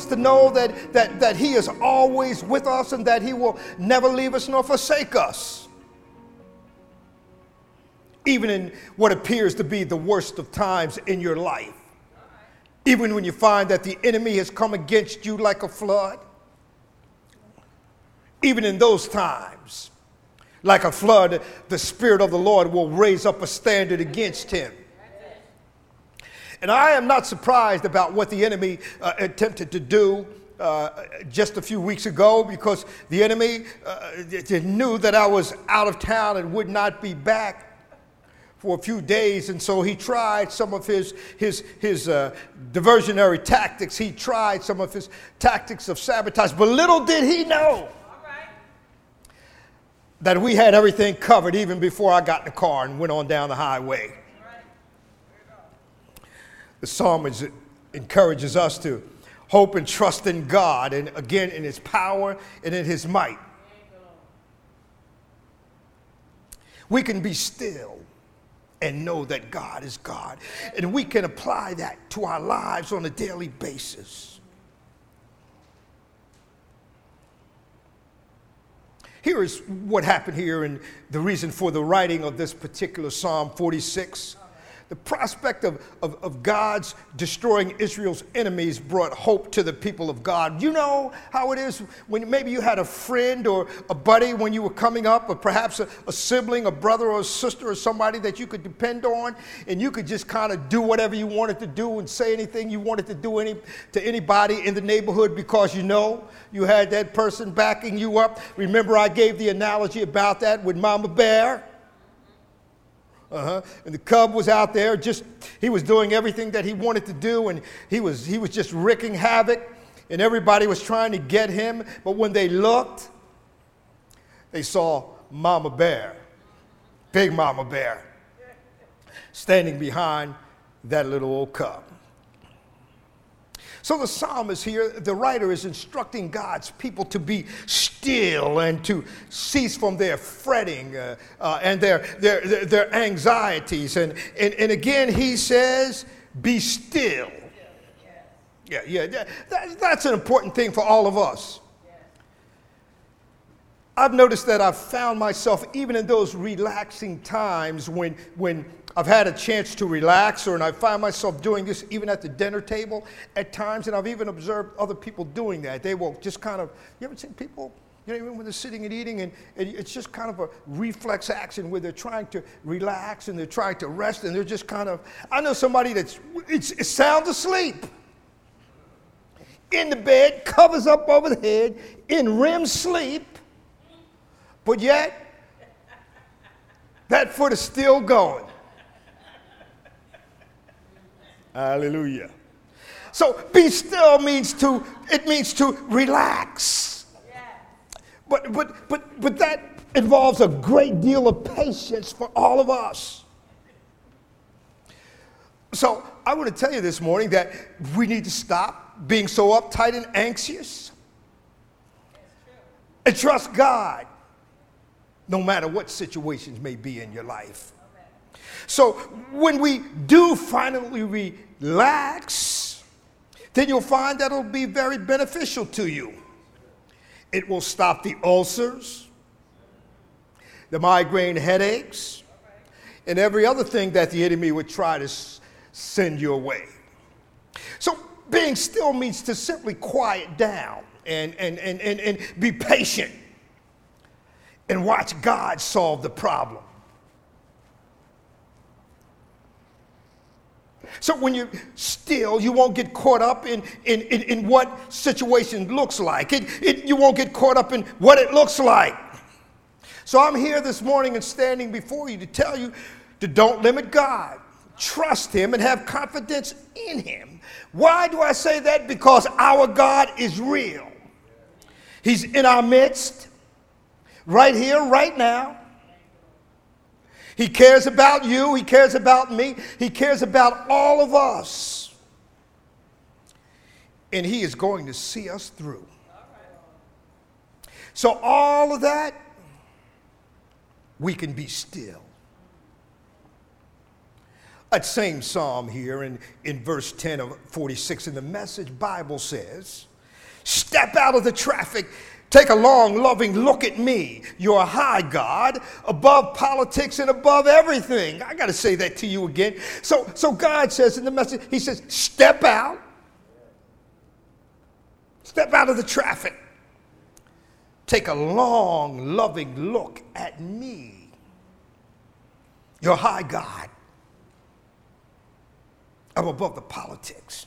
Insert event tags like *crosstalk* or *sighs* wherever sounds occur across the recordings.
us to know that, that, that He is always with us and that He will never leave us nor forsake us. Even in what appears to be the worst of times in your life. Even when you find that the enemy has come against you like a flood. Even in those times, like a flood, the Spirit of the Lord will raise up a standard against him. And I am not surprised about what the enemy uh, attempted to do uh, just a few weeks ago because the enemy uh, knew that I was out of town and would not be back for a few days. And so he tried some of his, his, his uh, diversionary tactics. He tried some of his tactics of sabotage. But little did he know that we had everything covered even before I got in the car and went on down the highway. The psalmist encourages us to hope and trust in God and again in his power and in his might. We can be still and know that God is God. And we can apply that to our lives on a daily basis. Here is what happened here and the reason for the writing of this particular Psalm 46 the prospect of, of, of, God's destroying Israel's enemies brought hope to the people of God. You know how it is when maybe you had a friend or a buddy when you were coming up, or perhaps a, a sibling, a brother or a sister, or somebody that you could depend on, and you could just kind of do whatever you wanted to do and say anything you wanted to do any, to anybody in the neighborhood because you know you had that person backing you up. Remember, I gave the analogy about that with Mama Bear. Uh-huh. And the cub was out there, just he was doing everything that he wanted to do, and he was he was just wreaking havoc, and everybody was trying to get him. But when they looked, they saw Mama Bear, Big Mama Bear, standing behind that little old cub. So the psalmist here, the writer is instructing God's people to be still and to cease from their fretting uh, uh, and their, their, their, their, anxieties. And, and, and again, he says, be still. Yeah, yeah, that, that's an important thing for all of us. I've noticed that I've found myself, even in those relaxing times when, when I've had a chance to relax, or and I find myself doing this even at the dinner table at times, and I've even observed other people doing that. They will just kind of, you ever seen people, you know, even when they're sitting and eating, and, and it's just kind of a reflex action where they're trying to relax and they're trying to rest, and they're just kind of, I know somebody that's, it's, it's sound asleep in the bed, covers up over the head, in REM sleep, but yet that foot is still going. Hallelujah. So be still means to, it means to relax. But, but, but, but that involves a great deal of patience for all of us. So I want to tell you this morning that we need to stop being so uptight and anxious and trust God no matter what situations may be in your life. So when we do finally relax, then you'll find that it'll be very beneficial to you. It will stop the ulcers, the migraine headaches, and every other thing that the enemy would try to send your way. So being still means to simply quiet down and, and, and, and, and be patient and watch God solve the problem. So when you're still, you won't get caught up in, in, in, in what situation looks like. It, it, you won't get caught up in what it looks like. So I'm here this morning and standing before you to tell you to don't limit God. Trust Him and have confidence in Him. Why do I say that? Because our God is real. He's in our midst, right here, right now. He cares about you. He cares about me. He cares about all of us. And He is going to see us through. So, all of that, we can be still. That same psalm here in, in verse 10 of 46 in the Message Bible says, Step out of the traffic. Take a long, loving look at me. You're a high God, above politics and above everything. I got to say that to you again. So, so God says in the message, He says, Step out. Step out of the traffic. Take a long, loving look at me. You're high God. I'm above the politics.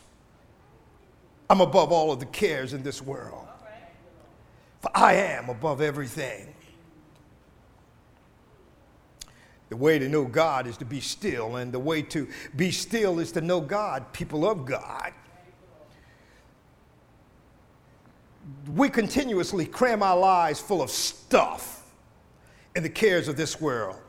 I'm above all of the cares in this world. For I am above everything. The way to know God is to be still, and the way to be still is to know God, people of God. We continuously cram our lives full of stuff and the cares of this world.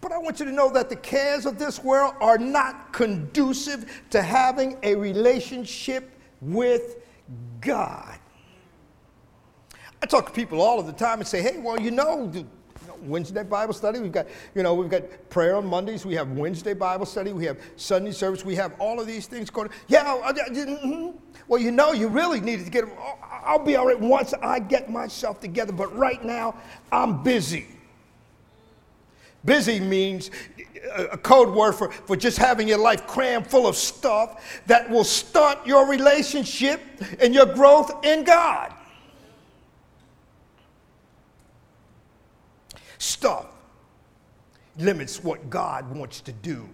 But I want you to know that the cares of this world are not conducive to having a relationship with God. I talk to people all of the time and say, hey, well, you know, Wednesday Bible study. We've got, you know, we've got prayer on Mondays. We have Wednesday Bible study. We have Sunday service. We have all of these things going. Yeah, mm-hmm. well, you know, you really needed to get. I'll be all right once I get myself together. But right now, I'm busy. Busy means a code word for, for just having your life crammed full of stuff that will stunt your relationship and your growth in God. Stuff limits what God wants to do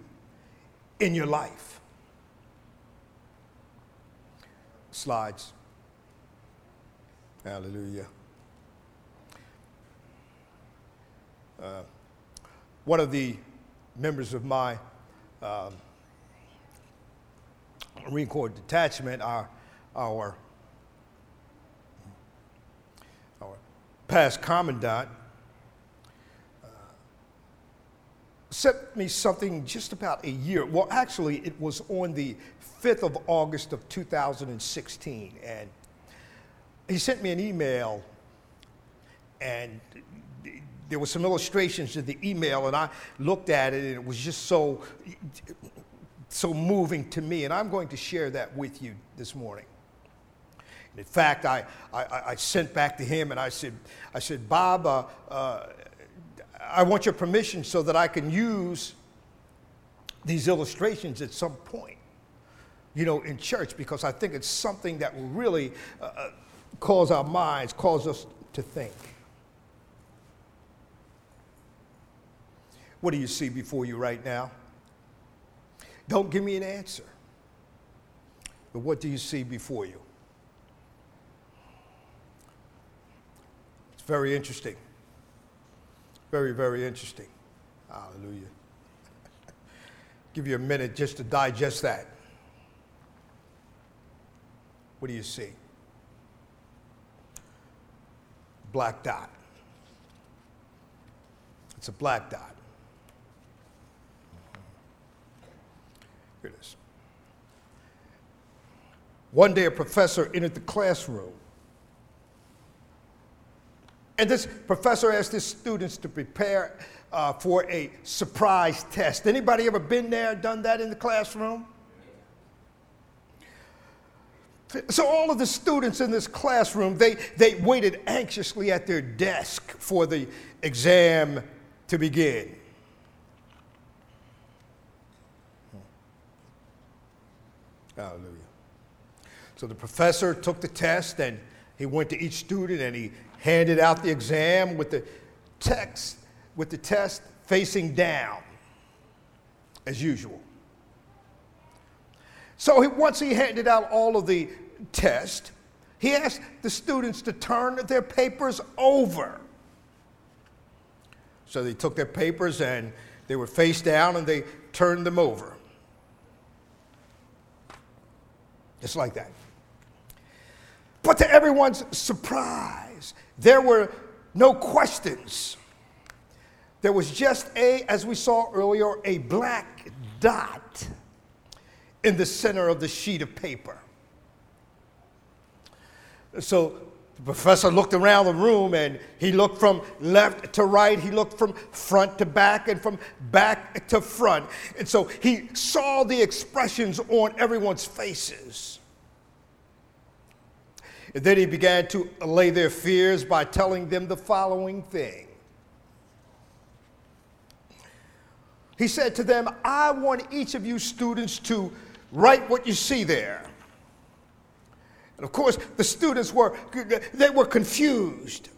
in your life. Slides. Hallelujah. Uh, one of the members of my um, Marine Corps detachment, our, our, our past commandant, uh, sent me something just about a year. Well, actually, it was on the 5th of August of 2016. And he sent me an email and there were some illustrations in the email, and I looked at it, and it was just so, so moving to me. And I'm going to share that with you this morning. In fact, I, I, I, sent back to him and I said, I said Bob, uh, uh, I want your permission so that I can use these illustrations at some point, you know, in church, because I think it's something that will really uh, uh cause our minds, cause us to think. What do you see before you right now? Don't give me an answer. But what do you see before you? It's very interesting. Very, very interesting. Hallelujah. *laughs* Give you a minute just to digest that. What do you see? Black dot. It's a black dot. Here it is. One day, a professor entered the classroom. And this professor asked his students to prepare uh, for a surprise test. Anybody ever been there, done that in the classroom? So all of the students in this classroom, they, they waited anxiously at their desk for the exam to begin. Hallelujah. So the professor took the test and he went to each student and he handed out the exam with the text, with the test facing down, as usual. So he, once he handed out all of the test, he asked the students to turn their papers over. So they took their papers and they were face down and they turned them over. Just like that. But to everyone's surprise, there were no questions. There was just a, as we saw earlier, a black dot in the center of the sheet of paper. So The professor looked around the room and he looked from left to right, he looked from front to back, and from back to front. And so he saw the expressions on everyone's faces. And then he began to allay their fears by telling them the following thing. He said to them, I want each of you students to write what you see there. And of course, the students were, they were confused.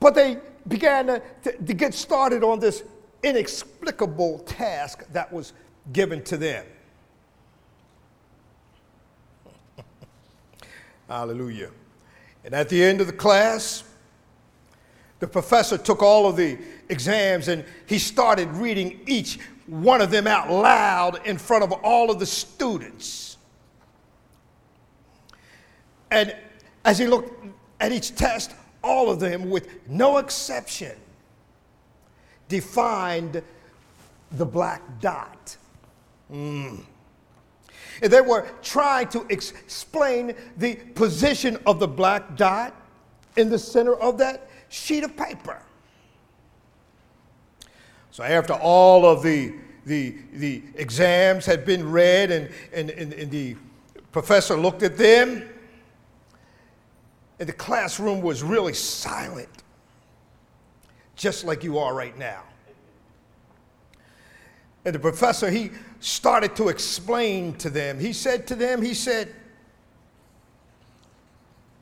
But they began to, to, to get started on this inexplicable task that was given to them. Hallelujah. And at the end of the class, the professor took all of the exams and he started reading each one of them out loud in front of all of the students. And as he looked at each test, all of them, with no exception, defined the black dot. Mm. And they were trying to explain the position of the black dot in the center of that sheet of paper. So after all of the, the, the exams had been read and, and, and, and the professor looked at them, and the classroom was really silent, just like you are right now. And the professor, he started to explain to them. He said to them, he said,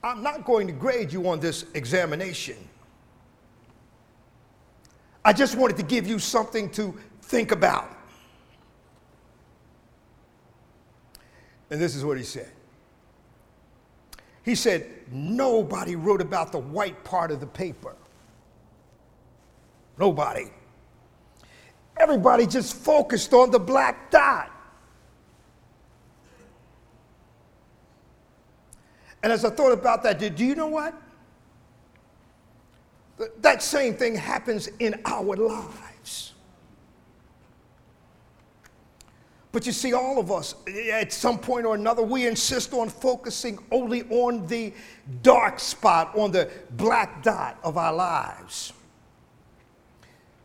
I'm not going to grade you on this examination. I just wanted to give you something to think about. And this is what he said. He said, Nobody wrote about the white part of the paper. Nobody. Everybody just focused on the black dot. And as I thought about that, do you know what? That same thing happens in our lives. But you see, all of us, eh, at some point or another, we insist on focusing only on the dark spot, on the black dot of our lives.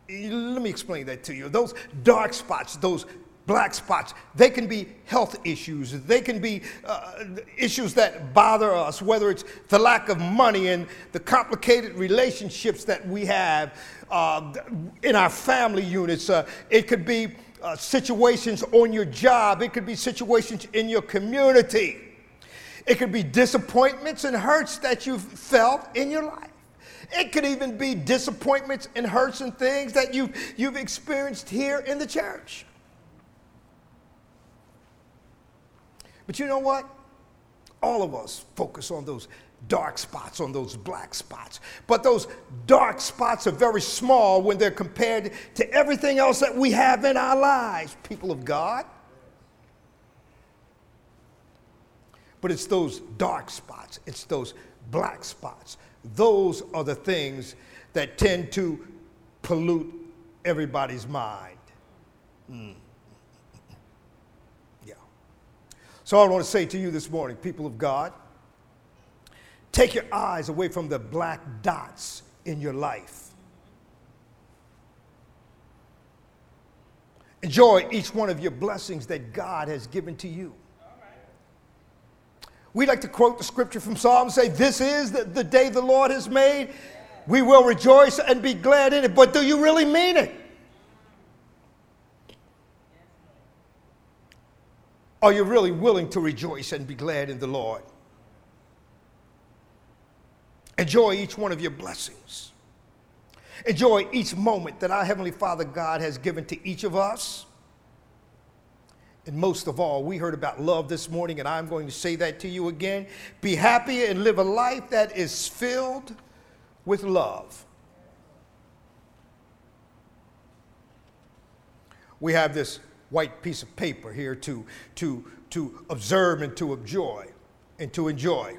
Let me explain that to you. Those dark spots, those black spots, they can be health issues. They can be uh, issues that bother us, whether it's the lack of money and the complicated relationships that we have uh, in our family units. Uh, it could be uh, situations on your job, it could be situations in your community. It could be disappointments and hurts that you've felt in your life. It could even be disappointments and hurts and things that you've, you've experienced here in the church. But you know what? All of us focus on those dark spots, on those black spots. But those dark spots are very small when they're compared to everything else that we have in our lives, people of God. But it's those dark spots, it's those black spots. Those are the things that tend to pollute everybody's mind. Mm. Yeah. So I want to say to you this morning, people of God, take your eyes away from the black dots in your life. Enjoy each one of your blessings that God has given to you. We like to quote the scripture from Psalm say, This is the, the day the Lord has made. We will rejoice and be glad in it. But do you really mean it? Are you really willing to rejoice and be glad in the Lord? Enjoy each one of your blessings. Enjoy each moment that our Heavenly Father God has given to each of us. And most of all, we heard about love this morning, and I'm going to say that to you again. Be happy and live a life that is filled with love. We have this white piece of paper here to, to, to observe and to enjoy and to enjoy.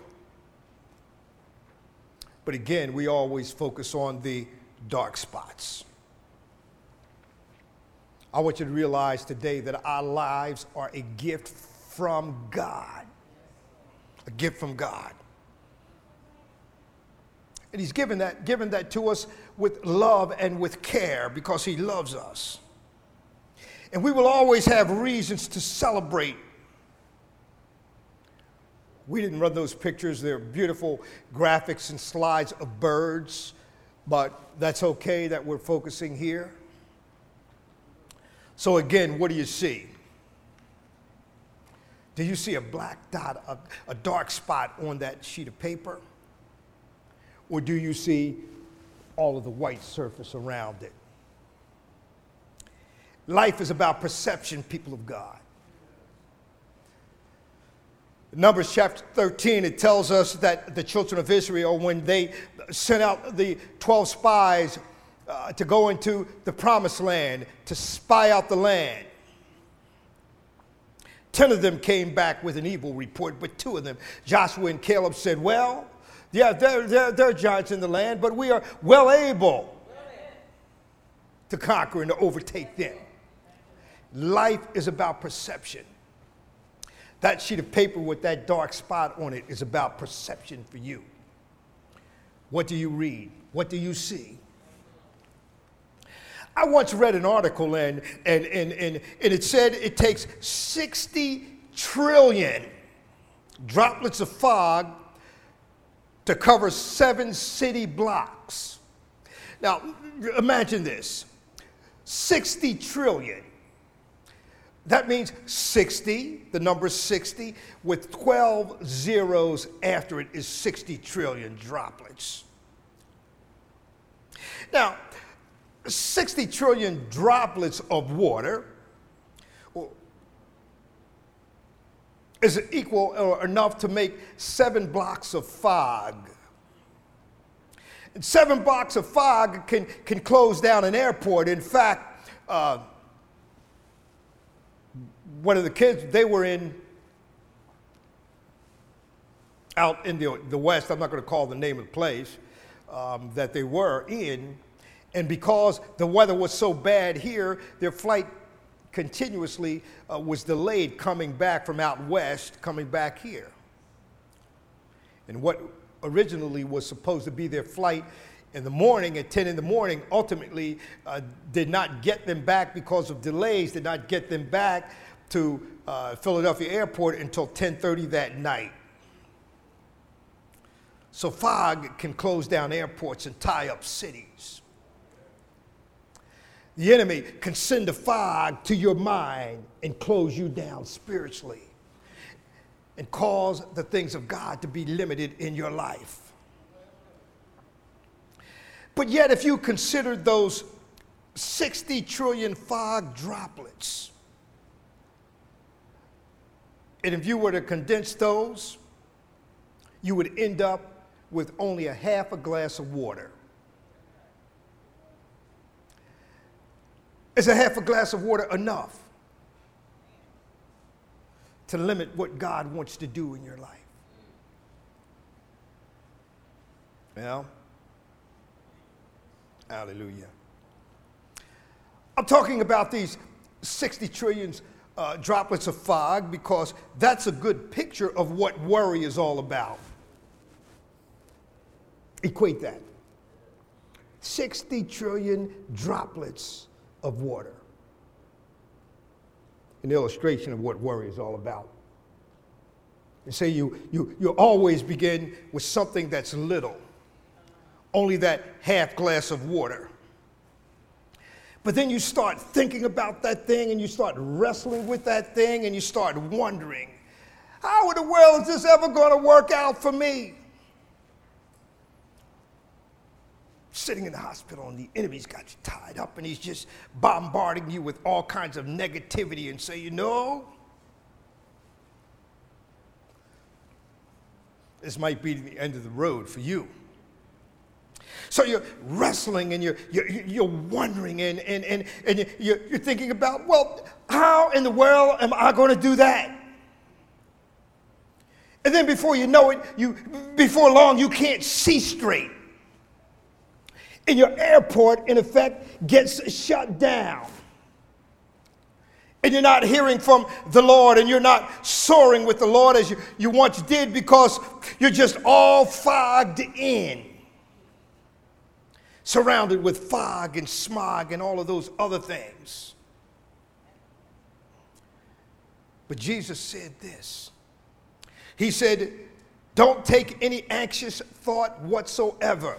But again, we always focus on the dark spots. I want you to realize today that our lives are a gift from God. a gift from God. And He's given that, given that to us with love and with care because He loves us. And we will always have reasons to celebrate. We didn't run those pictures. They're beautiful graphics and slides of birds, but that's okay that we're focusing here. So, again, what do you see? Do you see a black dot, a, a dark spot on that sheet of paper? Or do you see all of the white surface around it? Life is about perception, people of God. Numbers chapter 13, it tells us that the children of Israel, when they sent out the 12 spies uh, to go into the promised land, to spy out the land, 10 of them came back with an evil report, but two of them, Joshua and Caleb, said, Well, yeah, there, there, there are giants in the land, but we are well able to conquer and to overtake them. Life is about perception. That sheet of paper with that dark spot on it is about perception for you. What do you read? What do you see? I once read an article and, and, and, and, and it said it takes 60 trillion droplets of fog to cover seven city blocks. Now, imagine this 60 trillion. That means 60, the number 60, with 12 zeros after it is 60 trillion droplets. Now, 60 trillion droplets of water is equal or enough to make seven blocks of fog. Seven blocks of fog can, can close down an airport. In fact, uh, one of the kids, they were in out in the, the West, I'm not going to call the name of the place um, that they were in, and because the weather was so bad here, their flight continuously uh, was delayed coming back from out west, coming back here. And what originally was supposed to be their flight in the morning at 10 in the morning ultimately uh, did not get them back because of delays, did not get them back to uh, Philadelphia Airport until 10:30 that night. So fog can close down airports and tie up cities. The enemy can send a fog to your mind and close you down spiritually and cause the things of God to be limited in your life. But yet, if you consider those 60 trillion fog droplets, and if you were to condense those, you would end up with only a half a glass of water. Is a half a glass of water enough to limit what God wants to do in your life? Well, hallelujah. I'm talking about these 60 trillions uh, droplets of fog because that's a good picture of what worry is all about. Equate that 60 trillion droplets of water. An illustration of what worry is all about. And say you, you, you always begin with something that's little, only that half glass of water. But then you start thinking about that thing and you start wrestling with that thing and you start wondering, how in the world is this ever going to work out for me? Sitting in the hospital and the enemy's got you tied up and he's just bombarding you with all kinds of negativity and say, you know, this might be the end of the road for you. So you're wrestling and you're, you're, you're wondering and, and, and, and you're, you're thinking about, well, how in the world am I going to do that? And then before you know it, you, before long, you can't see straight and your airport, in effect, gets shut down. and you're not hearing from the Lord and you're not soaring with the Lord as you, you once did because you're just all fogged in, surrounded with fog and smog and all of those other things. But Jesus said this He said, Don't take any anxious thought whatsoever.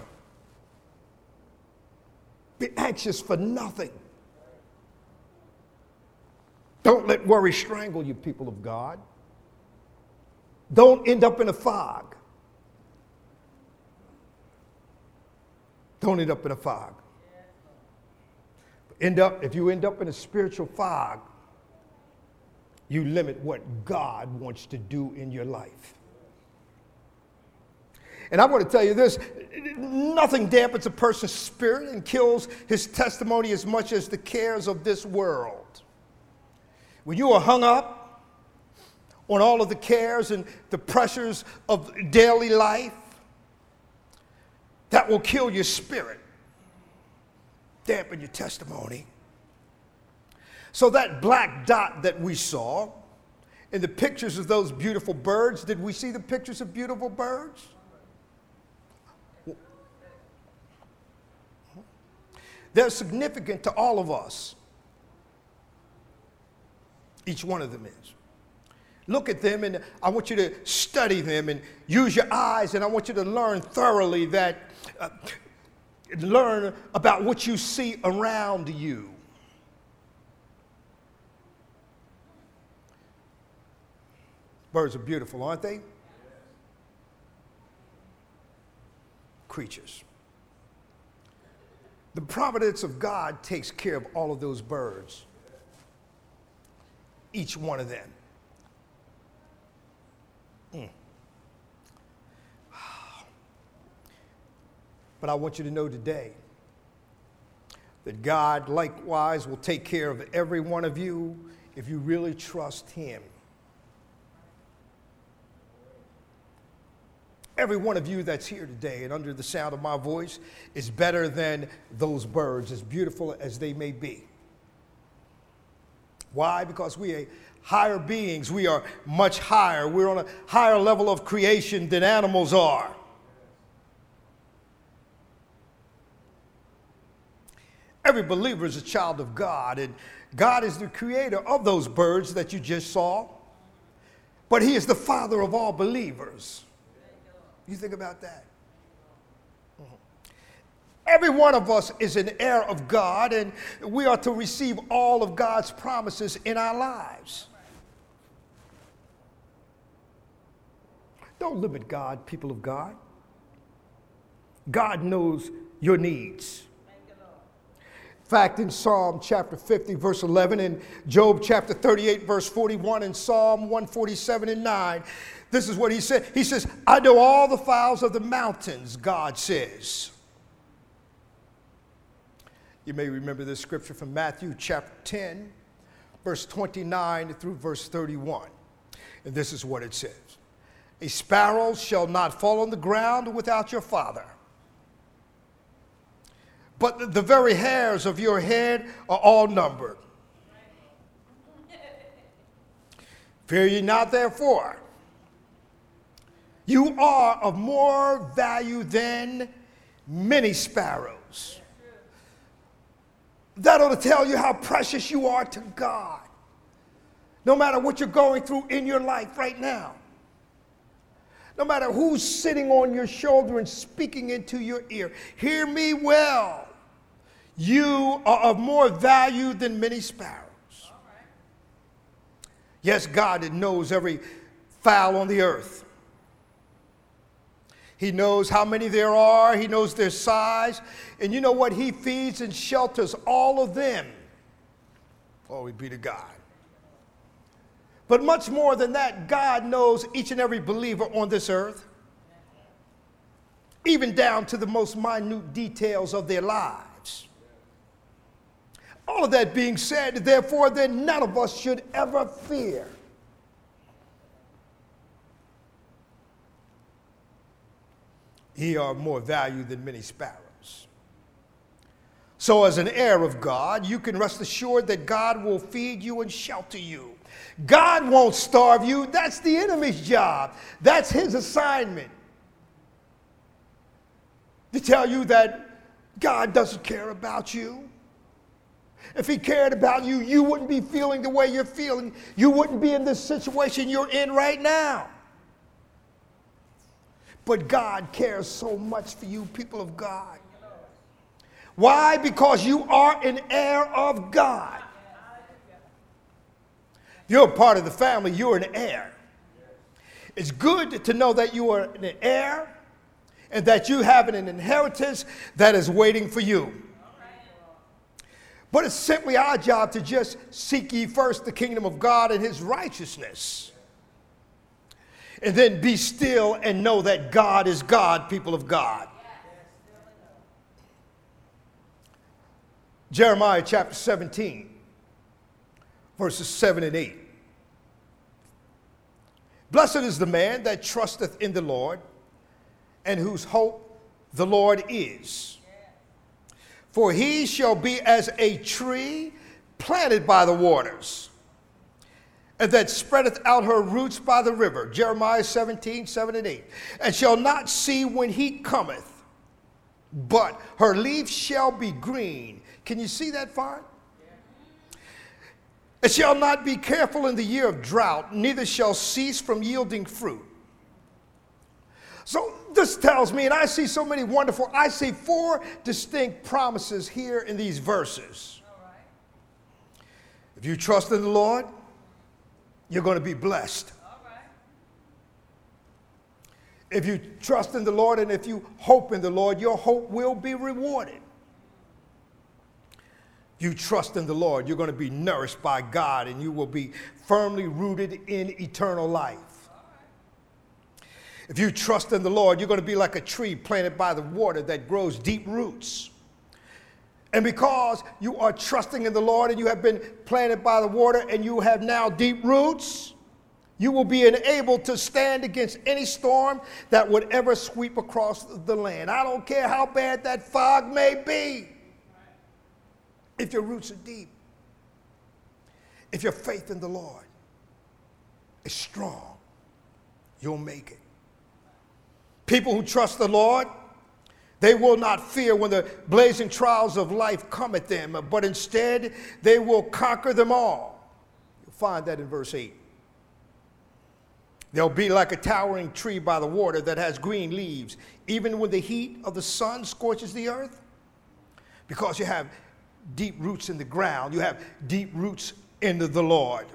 Be anxious for nothing. Don't let worry strangle you, people of God. Don't end up in a fog. Don't end up in a fog. End up, if you end up in a spiritual fog, you limit what God wants to do in your life. And I'm going to tell you this nothing dampens a person's spirit and kills his testimony as much as the cares of this world. When you are hung up on all of the cares and the pressures of daily life, that will kill your spirit, dampen your testimony. So, that black dot that we saw in the pictures of those beautiful birds, did we see the pictures of beautiful birds? They're significant to all of us. Each one of them is. Look at them, and I want you to study them and use your eyes, and I want you to learn thoroughly that, uh, learn about what you see around you. Birds are beautiful, aren't they? Creatures. The providence of God takes care of all of those birds, each one of them. Mm. *sighs* But I want you to know today that God likewise will take care of every one of you if you really trust Him. Every one of you that's here today and under the sound of my voice is better than those birds, as beautiful as they may be. Why? Because we are higher beings. We are much higher. We're on a higher level of creation than animals are. Every believer is a child of God, and God is the creator of those birds that you just saw, but He is the Father of all believers. You think about that. Mm-hmm. Every one of us is an heir of God, and we are to receive all of God's promises in our lives. Don't limit God, people of God. God knows your needs. In fact, in Psalm chapter 50, verse 11, and Job chapter 38, verse 41, and Psalm 147 and 9, this is what he said. He says, I know all the files of the mountains, God says. You may remember this scripture from Matthew chapter 10, verse 29 through verse 31. And this is what it says A sparrow shall not fall on the ground without your father. But the very hairs of your head are all numbered. *laughs* Fear ye not, therefore. You are of more value than many sparrows. That ought to tell you how precious you are to God. No matter what you're going through in your life right now. No matter who's sitting on your shoulder and speaking into your ear. Hear me well. You are of more value than many sparrows. Yes, God knows every fowl on the earth. He knows how many there are, He knows their size. And you know what? He feeds and shelters all of them. Glory be to God. But much more than that, God knows each and every believer on this earth, even down to the most minute details of their lives. All of that being said, therefore, then none of us should ever fear. Ye are more value than many sparrows. So, as an heir of God, you can rest assured that God will feed you and shelter you. God won't starve you. That's the enemy's job, that's his assignment. To tell you that God doesn't care about you. If he cared about you, you wouldn't be feeling the way you're feeling. You wouldn't be in this situation you're in right now. But God cares so much for you, people of God. Why? Because you are an heir of God. You're a part of the family, you're an heir. It's good to know that you are an heir and that you have an inheritance that is waiting for you. But it's simply our job to just seek ye first the kingdom of God and his righteousness. And then be still and know that God is God, people of God. Jeremiah chapter 17, verses 7 and 8. Blessed is the man that trusteth in the Lord and whose hope the Lord is. For he shall be as a tree planted by the waters, and that spreadeth out her roots by the river. Jeremiah 17, 7 and 8. And shall not see when heat cometh, but her leaf shall be green. Can you see that fine? It shall not be careful in the year of drought, neither shall cease from yielding fruit. So this tells me, and I see so many wonderful, I see four distinct promises here in these verses. If you trust in the Lord, you're going to be blessed. If you trust in the Lord and if you hope in the Lord, your hope will be rewarded. You trust in the Lord, you're going to be nourished by God and you will be firmly rooted in eternal life. If you trust in the Lord, you're going to be like a tree planted by the water that grows deep roots. And because you are trusting in the Lord and you have been planted by the water and you have now deep roots, you will be enabled to stand against any storm that would ever sweep across the land. I don't care how bad that fog may be. If your roots are deep, if your faith in the Lord is strong, you'll make it. People who trust the Lord, they will not fear when the blazing trials of life come at them, but instead they will conquer them all. You'll find that in verse 8. They'll be like a towering tree by the water that has green leaves, even when the heat of the sun scorches the earth. Because you have deep roots in the ground, you have deep roots into the Lord.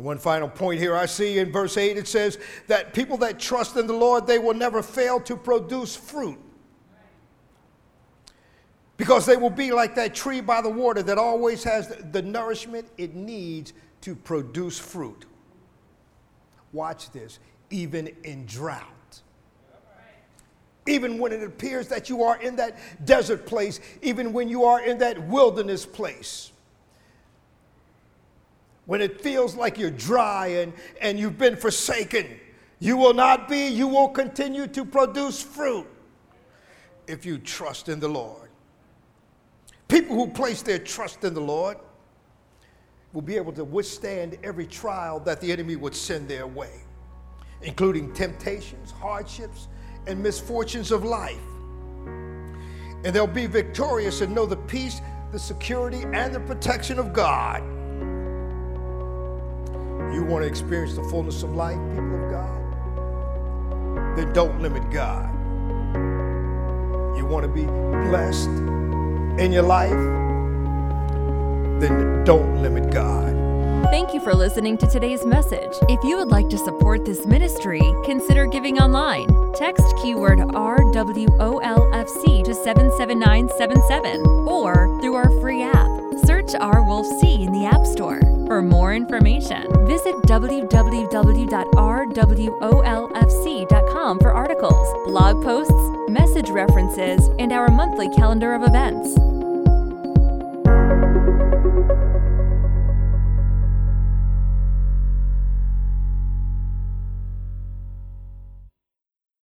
And one final point here I see in verse 8 it says that people that trust in the Lord, they will never fail to produce fruit. Because they will be like that tree by the water that always has the nourishment it needs to produce fruit. Watch this, even in drought. Even when it appears that you are in that desert place, even when you are in that wilderness place when it feels like you're dry and, and you've been forsaken. You will not be, you will continue to produce fruit if you trust in the Lord. People who place their trust in the Lord will be able to withstand every trial that the enemy would send their way, including temptations, hardships, and misfortunes of life. And they'll be victorious and know the peace, the security, and the protection of God. You want to experience the fullness of life, people of God? Then don't limit God. You want to be blessed in your life? Then don't limit God. Thank you for listening to today's message. If you would like to support this ministry, consider giving online. Text keyword RWOLFC to 77977 or through our free app. Search R Wolf C in the App Store. For more information, visit www.rwolfc.com for articles, blog posts, message references, and our monthly calendar of events.